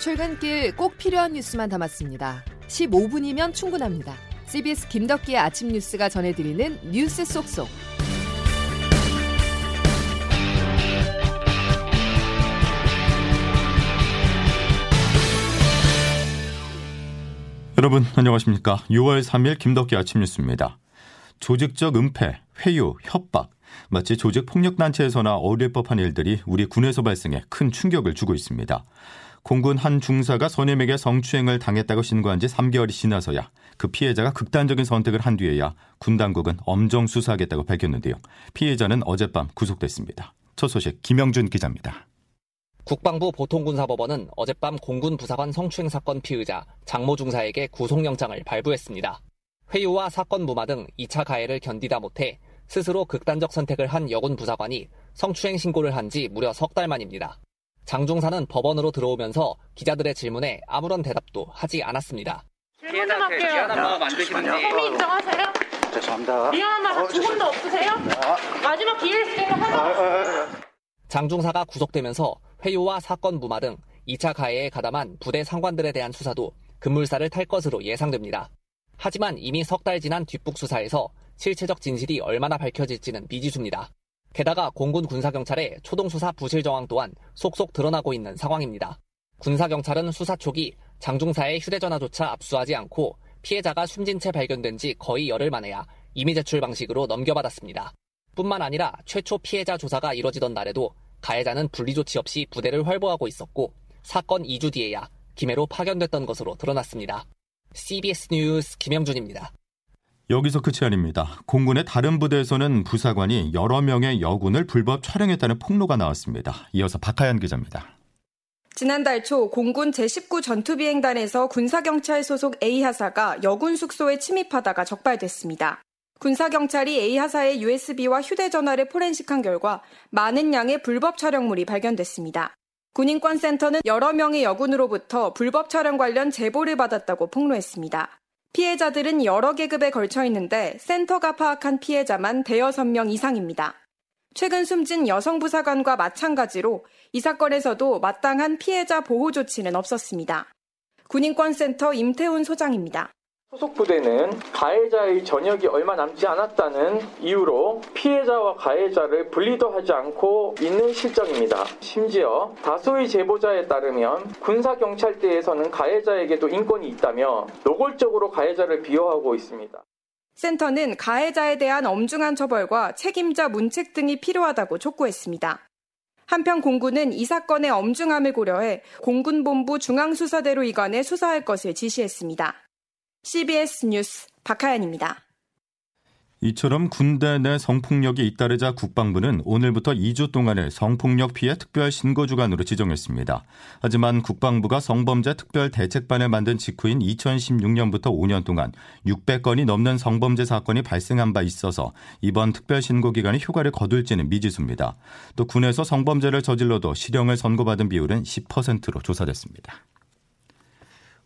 출근길 꼭 필요한 뉴스만 담았습니다. 15분이면 충분합니다. CBS 김덕기의 아침 뉴스가 전해드리는 뉴스 속속. 여러분 안녕하십니까. 6월 3일 김덕기 아침 뉴스입니다. 조직적 은폐, 회유, 협박, 마치 조직 폭력 단체에서나 어울릴 법한 일들이 우리 군에서 발생해 큰 충격을 주고 있습니다. 공군 한 중사가 선임에게 성추행을 당했다고 신고한 지 3개월이 지나서야 그 피해자가 극단적인 선택을 한 뒤에야 군 당국은 엄정 수사하겠다고 밝혔는데요. 피해자는 어젯밤 구속됐습니다. 첫 소식 김영준 기자입니다. 국방부 보통군사법원은 어젯밤 공군 부사관 성추행 사건 피의자 장모 중사에게 구속영장을 발부했습니다. 회유와 사건 무마 등 2차 가해를 견디다 못해 스스로 극단적 선택을 한 여군 부사관이 성추행 신고를 한 지 무려 석 달 만입니다. 장중사는 법원으로 들어오면서 기자들의 질문에 아무런 대답도 하지 않았습니다. 질문 좀 할게요. 미안한 마음 안 드시는지 혐의 인정하세요? 죄송합니다. 미안한 마음 두 번도 없으세요? 마지막 기회 있으니까 하나 장중사가 구속되면서 회유와 사건 무마 등 2차 가해에 가담한 부대 상관들에 대한 수사도 급물살을 탈 것으로 예상됩니다. 하지만 이미 석 달 지난 뒷북 수사에서 실체적 진실이 얼마나 밝혀질지는 미지수입니다. 게다가 공군 군사경찰의 초동수사 부실 정황 또한 속속 드러나고 있는 상황입니다. 군사경찰은 수사 초기 장중사의 휴대전화조차 압수하지 않고 피해자가 숨진 채 발견된 지 거의 열흘 만에야 이미 제출 방식으로 넘겨받았습니다. 뿐만 아니라 최초 피해자 조사가 이뤄지던 날에도 가해자는 분리조치 없이 부대를 활보하고 있었고 사건 2주 뒤에야 김해로 파견됐던 것으로 드러났습니다. CBS 뉴스 김영준입니다. 여기서 끝이 아닙니다. 공군의 다른 부대에서는 부사관이 여러 명의 여군을 불법 촬영했다는 폭로가 나왔습니다. 이어서 박하연 기자입니다. 지난달 초 공군 제19 전투비행단에서 군사경찰 소속 A하사가 여군 숙소에 침입하다가 적발됐습니다. 군사경찰이 A하사의 USB와 휴대전화를 포렌식한 결과 많은 양의 불법 촬영물이 발견됐습니다. 군인권센터는 여러 명의 여군으로부터 불법 촬영 관련 제보를 받았다고 폭로했습니다. 피해자들은 여러 계급에 걸쳐 있는데 센터가 파악한 피해자만 대여섯 명 이상입니다. 최근 숨진 여성 부사관과 마찬가지로 이 사건에서도 마땅한 피해자 보호 조치는 없었습니다. 군인권센터 임태훈 소장입니다. 소속 부대는 가해자의 전역이 얼마 남지 않았다는 이유로 피해자와 가해자를 분리도 하지 않고 있는 실정입니다. 심지어 다수의 제보자에 따르면 군사경찰대에서는 가해자에게도 인권이 있다며 노골적으로 가해자를 비호하고 있습니다. 센터는 가해자에 대한 엄중한 처벌과 책임자 문책 등이 필요하다고 촉구했습니다. 한편 공군은 이 사건의 엄중함을 고려해 공군본부 중앙수사대로 이관해 수사할 것을 지시했습니다. CBS 뉴스 박하연입니다. 이처럼 군대 내 성폭력이 잇따르자 국방부는 오늘부터 2주 동안을 성폭력 피해 특별 신고 주간으로 지정했습니다. 하지만 국방부가 성범죄 특별 대책반을 만든 직후인 2016년부터 5년 동안 600건이 넘는 성범죄 사건이 발생한 바 있어서 이번 특별 신고 기간이 효과를 거둘지는 미지수입니다. 또 군에서 성범죄를 저질러도 실형을 선고받은 비율은 10%로 조사됐습니다.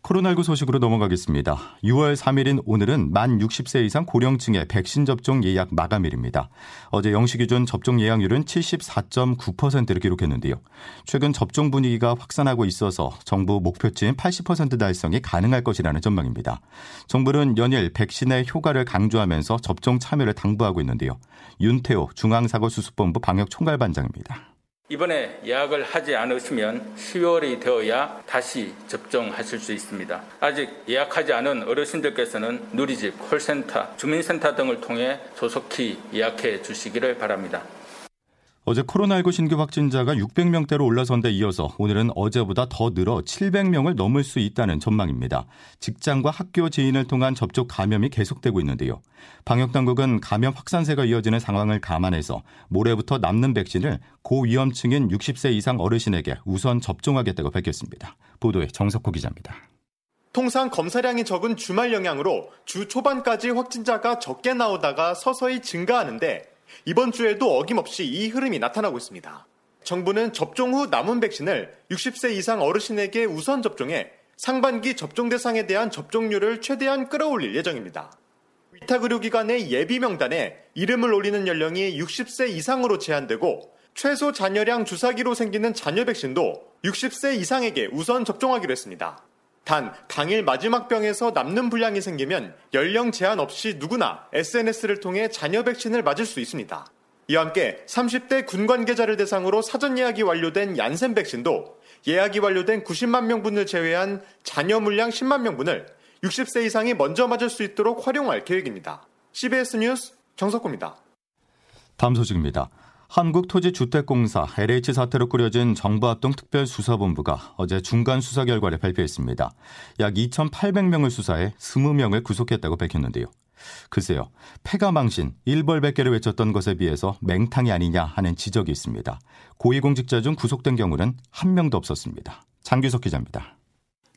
코로나19 소식으로 넘어가겠습니다. 6월 3일인 오늘은 만 60세 이상 고령층의 백신 접종 예약 마감일입니다. 어제 0시 기준 접종 예약률은 74.9%를 기록했는데요. 최근 접종 분위기가 확산하고 있어서 정부 목표치인 80% 달성이 가능할 것이라는 전망입니다. 정부는 연일 백신의 효과를 강조하면서 접종 참여를 당부하고 있는데요. 윤태호 중앙사고수습본부 방역총괄반장입니다. 이번에 예약을 하지 않으시면 10월이 되어야 다시 접종하실 수 있습니다. 아직 예약하지 않은 어르신들께서는 누리집, 콜센터, 주민센터 등을 통해 조속히 예약해 주시기를 바랍니다. 어제 코로나19 신규 확진자가 600명대로 올라선 데 이어서 오늘은 어제보다 더 늘어 700명을 넘을 수 있다는 전망입니다. 직장과 학교 지인을 통한 접촉 감염이 계속되고 있는데요. 방역당국은 감염 확산세가 이어지는 상황을 감안해서 모레부터 남는 백신을 고위험층인 60세 이상 어르신에게 우선 접종하겠다고 밝혔습니다. 보도에 정석호 기자입니다. 통상 검사량이 적은 주말 영향으로 주 초반까지 확진자가 적게 나오다가 서서히 증가하는데 이번 주에도 어김없이 이 흐름이 나타나고 있습니다. 정부는 접종 후 남은 백신을 60세 이상 어르신에게 우선 접종해 상반기 접종 대상에 대한 접종률을 최대한 끌어올릴 예정입니다. 위탁 의료기관의 예비 명단에 이름을 올리는 연령이 60세 이상으로 제한되고 최소 잔여량 주사기로 생기는 잔여 백신도 60세 이상에게 우선 접종하기로 했습니다. 단 당일 마지막 병에서 남는 분량이 생기면 연령 제한 없이 누구나 SNS를 통해 잔여 백신을 맞을 수 있습니다. 이와 함께 30대 군 관계자를 대상으로 사전 예약이 완료된 얀센 백신도 예약이 완료된 90만 명분을 제외한 잔여 물량 10만 명분을 60세 이상이 먼저 맞을 수 있도록 활용할 계획입니다. CBS 뉴스 정석구입니다. 다음 소식입니다. 한국토지주택공사 LH 사태로 꾸려진 정부합동 특별수사본부가 어제 중간 수사 결과를 발표했습니다. 약 2,800명을 수사해 20명을 구속했다고 밝혔는데요. 글쎄요, 폐가망신, 일벌백계를 외쳤던 것에 비해서 맹탕이 아니냐 하는 지적이 있습니다. 고위공직자 중 구속된 경우는 한 명도 없었습니다. 장규석 기자입니다.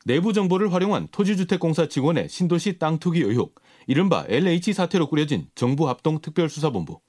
내부 정보를 활용한 토지주택공사 직원의 신도시 땅 투기 의혹, 이른바 LH 사태로 꾸려진 정부 합동 특별수사본부.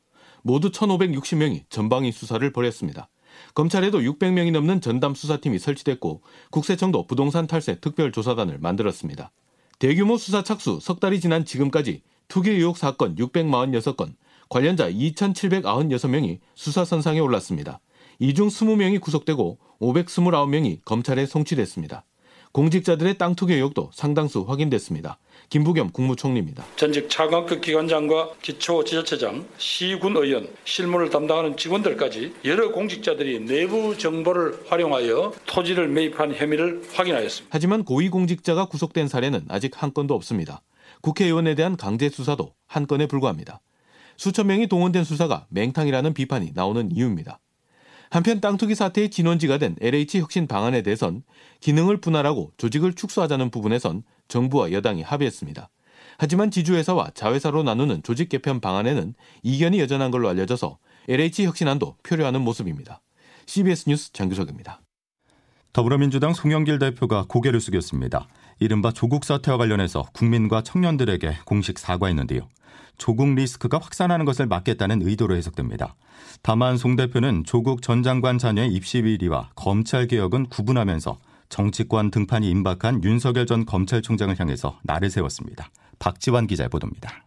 모두 1,560명이 전방위 수사를 벌였습니다. 검찰에도 600명이 넘는 전담 수사팀이 설치됐고 국세청도 부동산 탈세 특별조사단을 만들었습니다. 대규모 수사 착수 석 달이 지난 지금까지 투기 의혹 사건 646건, 관련자 2,796명이 수사 선상에 올랐습니다. 이 중 20명이 구속되고 529명이 검찰에 송치됐습니다. 공직자들의 땅 투기 의혹도 상당수 확인됐습니다. 김부겸 국무총리입니다. 전직 차관급 기관장과 기초 지자체장, 시군 의원, 실무를 담당하는 직원들까지 여러 공직자들이 내부 정보를 활용하여 토지를 매입한 혐의를 확인하였습니다. 하지만 고위공직자가 구속된 사례는 아직 한 건도 없습니다. 국회의원에 대한 강제 수사도 한 건에 불과합니다. 수천 명이 동원된 수사가 맹탕이라는 비판이 나오는 이유입니다. 한편 땅 투기 사태의 진원지가 된 LH 혁신 방안에 대해선 기능을 분할하고 조직을 축소하자는 부분에선 정부와 여당이 합의했습니다. 하지만 지주회사와 자회사로 나누는 조직 개편 방안에는 이견이 여전한 걸로 알려져서 LH 혁신안도 표류하는 모습입니다. CBS 뉴스 장규석입니다. 더불어민주당 송영길 대표가 고개를 숙였습니다. 이른바 조국 사태와 관련해서 국민과 청년들에게 공식 사과했는데요. 조국 리스크가 확산하는 것을 막겠다는 의도로 해석됩니다. 다만 송 대표는 조국 전 장관 자녀의 입시 비리와 검찰 개혁은 구분하면서 정치권 등판이 임박한 윤석열 전 검찰총장을 향해서 날을 세웠습니다. 박지환 기자의 보도입니다.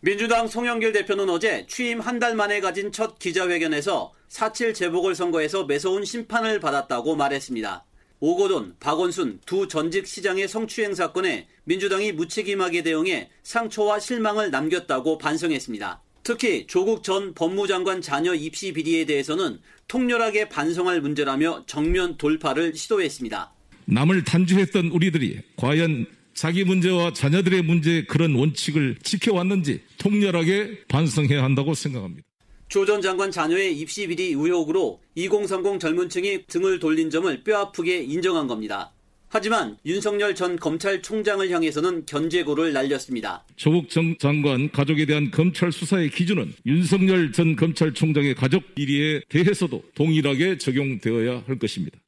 민주당 송영길 대표는 어제 취임 한 달 만에 가진 첫 기자회견에서 4.7 재보궐선거에서 매서운 심판을 받았다고 말했습니다. 오거돈, 박원순 두 전직 시장의 성추행 사건에 민주당이 무책임하게 대응해 상처와 실망을 남겼다고 반성했습니다. 특히 조국 전 법무장관 자녀 입시 비리에 대해서는 통렬하게 반성할 문제라며 정면 돌파를 시도했습니다. 남을 단죄했던 우리들이 과연 자기 문제와 자녀들의 문제의 그런 원칙을 지켜왔는지 통렬하게 반성해야 한다고 생각합니다. 조 전 장관 자녀의 입시 비리 의혹으로 2030 젊은 층이 등을 돌린 점을 뼈아프게 인정한 겁니다. 하지만 윤석열 전 검찰총장을 향해서는 견제고를 날렸습니다. 조국 전 장관 가족에 대한 검찰 수사의 기준은 윤석열 전 검찰총장의 가족 비리에 대해서도 동일하게 적용되어야 할 것입니다.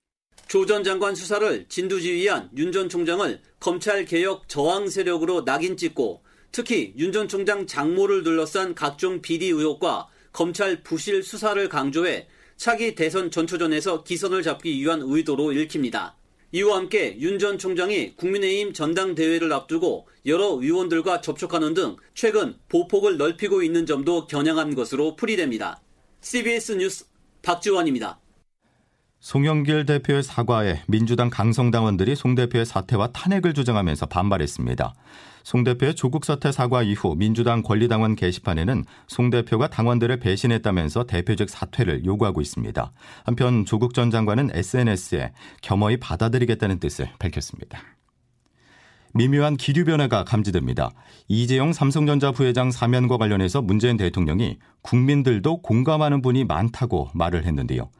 조 전 장관 수사를 진두지휘한 윤 전 총장을 검찰 개혁 저항 세력으로 낙인 찍고 특히 윤 전 총장 장모를 둘러싼 각종 비리 의혹과 검찰 부실 수사를 강조해 차기 대선 전초전에서 기선을 잡기 위한 의도로 읽힙니다. 이와 함께 윤 전 총장이 국민의힘 전당대회를 앞두고 여러 의원들과 접촉하는 등 최근 보폭을 넓히고 있는 점도 겨냥한 것으로 풀이됩니다. CBS 뉴스 박지원입니다. 송영길 대표의 사과에 민주당 강성당원들이 송 대표의 사퇴와 탄핵을 주장하면서 반발했습니다. 송 대표의 조국 사태 사과 이후 민주당 권리당원 게시판에는 송 대표가 당원들을 배신했다면서 대표직 사퇴를 요구하고 있습니다. 한편 조국 전 장관은 SNS에 겸허히 받아들이겠다는 뜻을 밝혔습니다. 미묘한 기류 변화가 감지됩니다. 이재용 삼성전자 부회장 사면과 관련해서 문재인 대통령이 국민들도 공감하는 분이 많다고 말을 했는데요.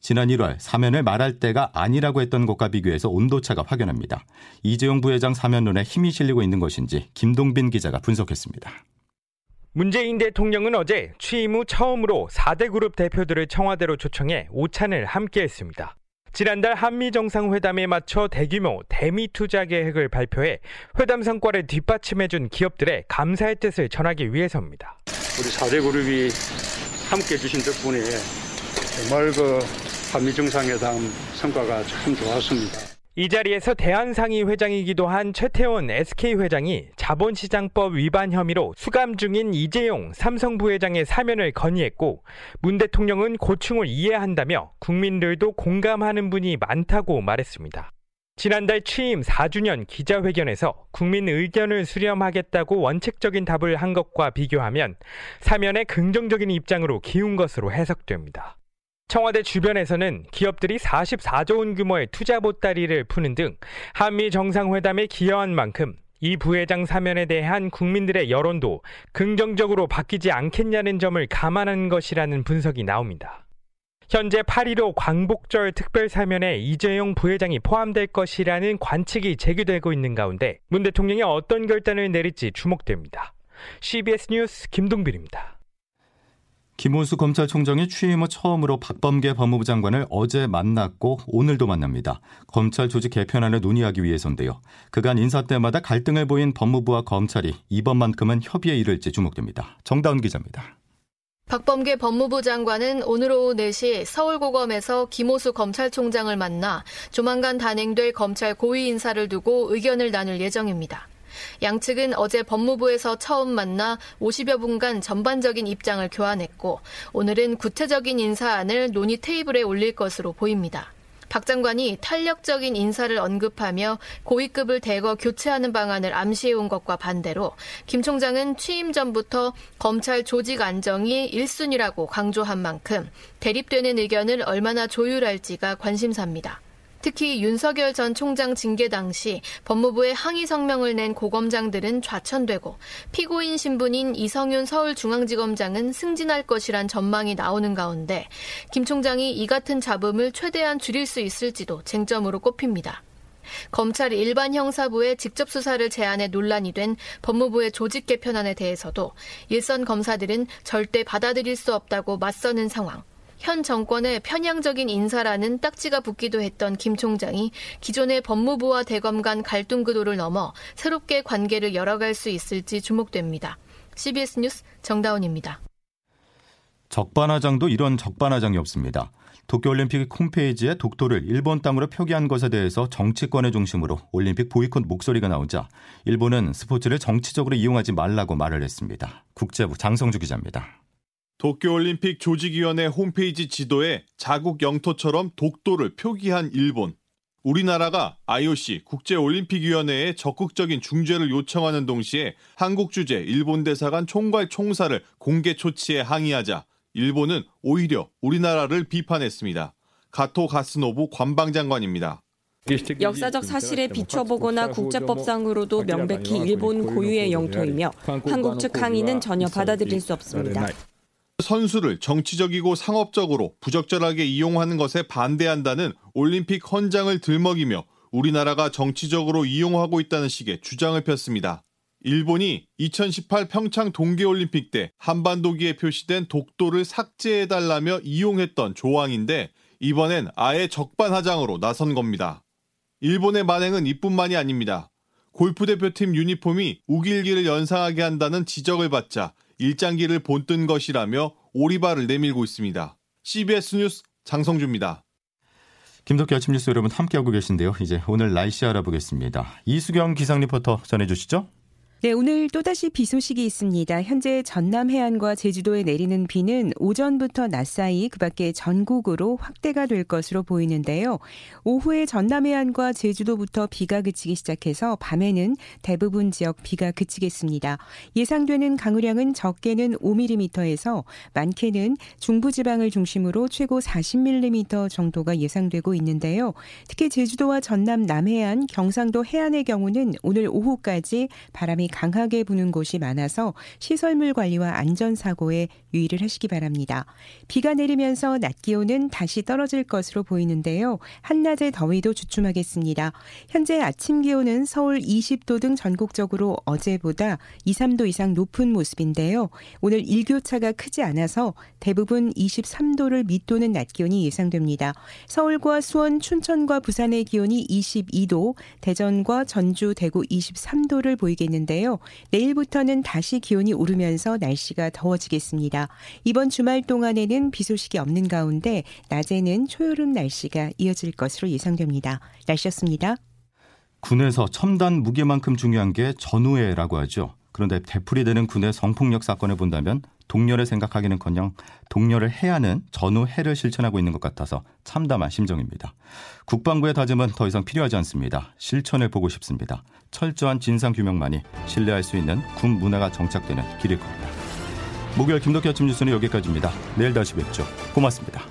지난 1월 사면을 말할 때가 아니라고 했던 것과 비교해서 온도차가 확연합니다. 이재용 부회장 사면론에 힘이 실리고 있는 것인지 김동빈 기자가 분석했습니다. 문재인 대통령은 어제 취임 후 처음으로 4대 그룹 대표들을 청와대로 초청해 오찬을 함께 했습니다. 지난달 한미 정상회담에 맞춰 대규모 대미 투자 계획을 발표해 회담 성과를 뒷받침해준 기업들의 감사의 뜻을 전하기 위해서입니다. 우리 4대 그룹이 함께 해주신 덕분에 정말 그 한미 정상회담 성과가 참 좋았습니다. 이 자리에서 대한상의 회장이기도 한 최태원 SK 회장이 자본시장법 위반 혐의로 수감 중인 이재용 삼성 부회장의 사면을 건의했고 문 대통령은 고충을 이해한다며 국민들도 공감하는 분이 많다고 말했습니다. 지난달 취임 4주년 기자회견에서 국민 의견을 수렴하겠다고 원칙적인 답을 한 것과 비교하면 사면에 긍정적인 입장으로 기운 것으로 해석됩니다. 청와대 주변에서는 기업들이 44조 원 규모의 투자 보따리를 푸는 등 한미 정상회담에 기여한 만큼 이 부회장 사면에 대한 국민들의 여론도 긍정적으로 바뀌지 않겠냐는 점을 감안한 것이라는 분석이 나옵니다. 현재 8.15 광복절 특별사면에 이재용 부회장이 포함될 것이라는 관측이 제기되고 있는 가운데 문 대통령이 어떤 결단을 내릴지 주목됩니다. CBS 뉴스 김동빈입니다. 김호수 검찰총장이 취임 후 처음으로 박범계 법무부 장관을 어제 만났고 오늘도 만납니다. 검찰 조직 개편안을 논의하기 위해서인데요. 그간 인사 때마다 갈등을 보인 법무부와 검찰이 이번만큼은 협의에 이를지 주목됩니다. 정다운 기자입니다. 박범계 법무부 장관은 오늘 오후 4시 서울고검에서 김호수 검찰총장을 만나 조만간 단행될 검찰 고위 인사를 두고 의견을 나눌 예정입니다. 양측은 어제 법무부에서 처음 만나 50여 분간 전반적인 입장을 교환했고 오늘은 구체적인 인사안을 논의 테이블에 올릴 것으로 보입니다. 박 장관이 탄력적인 인사를 언급하며 고위급을 대거 교체하는 방안을 암시해온 것과 반대로 김 총장은 취임 전부터 검찰 조직 안정이 1순위라고 강조한 만큼 대립되는 의견을 얼마나 조율할지가 관심사입니다. 특히 윤석열 전 총장 징계 당시 법무부에 항의 성명을 낸 고검장들은 좌천되고 피고인 신분인 이성윤 서울중앙지검장은 승진할 것이란 전망이 나오는 가운데 김 총장이 이 같은 잡음을 최대한 줄일 수 있을지도 쟁점으로 꼽힙니다. 검찰 일반 형사부의 직접 수사를 제안해 논란이 된 법무부의 조직 개편안에 대해서도 일선 검사들은 절대 받아들일 수 없다고 맞서는 상황. 현 정권의 편향적인 인사라는 딱지가 붙기도 했던 김 총장이 기존의 법무부와 대검 간 갈등 구도를 넘어 새롭게 관계를 열어갈 수 있을지 주목됩니다. CBS 뉴스 정다운입니다. 적반하장도 이런 적반하장이 없습니다. 도쿄올림픽 홈페이지에 독도를 일본 땅으로 표기한 것에 대해서 정치권의 중심으로 올림픽 보이콧 목소리가 나오자 일본은 스포츠를 정치적으로 이용하지 말라고 말을 했습니다. 국제부 장성주 기자입니다. 도쿄올림픽 조직위원회 홈페이지 지도에 자국 영토처럼 독도를 표기한 일본. 우리나라가 IOC 국제올림픽위원회에 적극적인 중재를 요청하는 동시에 한국 주재 일본 대사관 총괄 총사를 공개 초치해 항의하자 일본은 오히려 우리나라를 비판했습니다. 가토 가스노부 관방장관입니다. 역사적 사실에 비춰보거나 국제법상으로도 명백히 일본 고유의 영토이며 한국 측 항의는 전혀 받아들일 수 없습니다. 선수를 정치적이고 상업적으로 부적절하게 이용하는 것에 반대한다는 올림픽 헌장을 들먹이며 우리나라가 정치적으로 이용하고 있다는 식의 주장을 폈습니다. 일본이 2018 평창 동계올림픽 때 한반도기에 표시된 독도를 삭제해달라며 이용했던 조항인데 이번엔 아예 적반하장으로 나선 겁니다. 일본의 만행은 이뿐만이 아닙니다. 골프 대표팀 유니폼이 우길기를 연상하게 한다는 지적을 받자 일장기를 본뜬 것이라며 오리발을 내밀고 있습니다. CBS 뉴스 장성주입니다. 김덕기 아침 뉴스 여러분 함께하고 계신데요. 이제 오늘 날씨 알아보겠습니다. 이수경 기상 리포터 전해주시죠. 네, 오늘 또다시 비 소식이 있습니다. 현재 전남 해안과 제주도에 내리는 비는 오전부터 낮 사이 그 밖에 전국으로 확대가 될 것으로 보이는데요. 오후에 전남 해안과 제주도부터 비가 그치기 시작해서 밤에는 대부분 지역 비가 그치겠습니다. 예상되는 강우량은 적게는 5mm에서 많게는 중부지방을 중심으로 최고 40mm 정도가 예상되고 있는데요. 특히 제주도와 전남 남해안, 경상도 해안의 경우는 오늘 오후까지 바람이 강하게 부는 곳이 많아서 시설물 관리와 안전 사고에 유의를 하시기 바랍니다. 비가 내리면서 낮 기온은 다시 떨어질 것으로 보이는데요. 한낮의 더위도 주춤하겠습니다. 현재 아침 기온은 서울 20도 등 전국적으로 어제보다 2, 3도 이상 높은 모습인데요. 오늘 일교차가 크지 않아서 대부분 23도를 밑도는 낮 기온이 예상됩니다. 서울과 수원, 춘천과 부산의 기온이 22도, 대전과 전주, 대구 23도를 보이겠는데요. 있는데요. 내일부터는 다시 기온이 오르면서 날씨가 더워지겠습니다. 이번 주말 동안에는 비 소식이 없는 가운데 낮에는 초여름 날씨가 이어질 것으로 예상됩니다. 날씨였습니다. 군에서 첨단 무기만큼 중요한 게 전우회라고 하죠. 그런데 되풀이 되는 군의 성폭력 사건을 본다면 동료를 생각하기는커녕 동료를 해하는 전우해를 실천하고 있는 것 같아서 참담한 심정입니다. 국방부의 다짐은 더 이상 필요하지 않습니다. 실천을 보고 싶습니다. 철저한 진상 규명만이 신뢰할 수 있는 군 문화가 정착되는 길일 겁니다. 목요일 김덕기 아침 뉴스는 여기까지입니다. 내일 다시 뵙죠. 고맙습니다.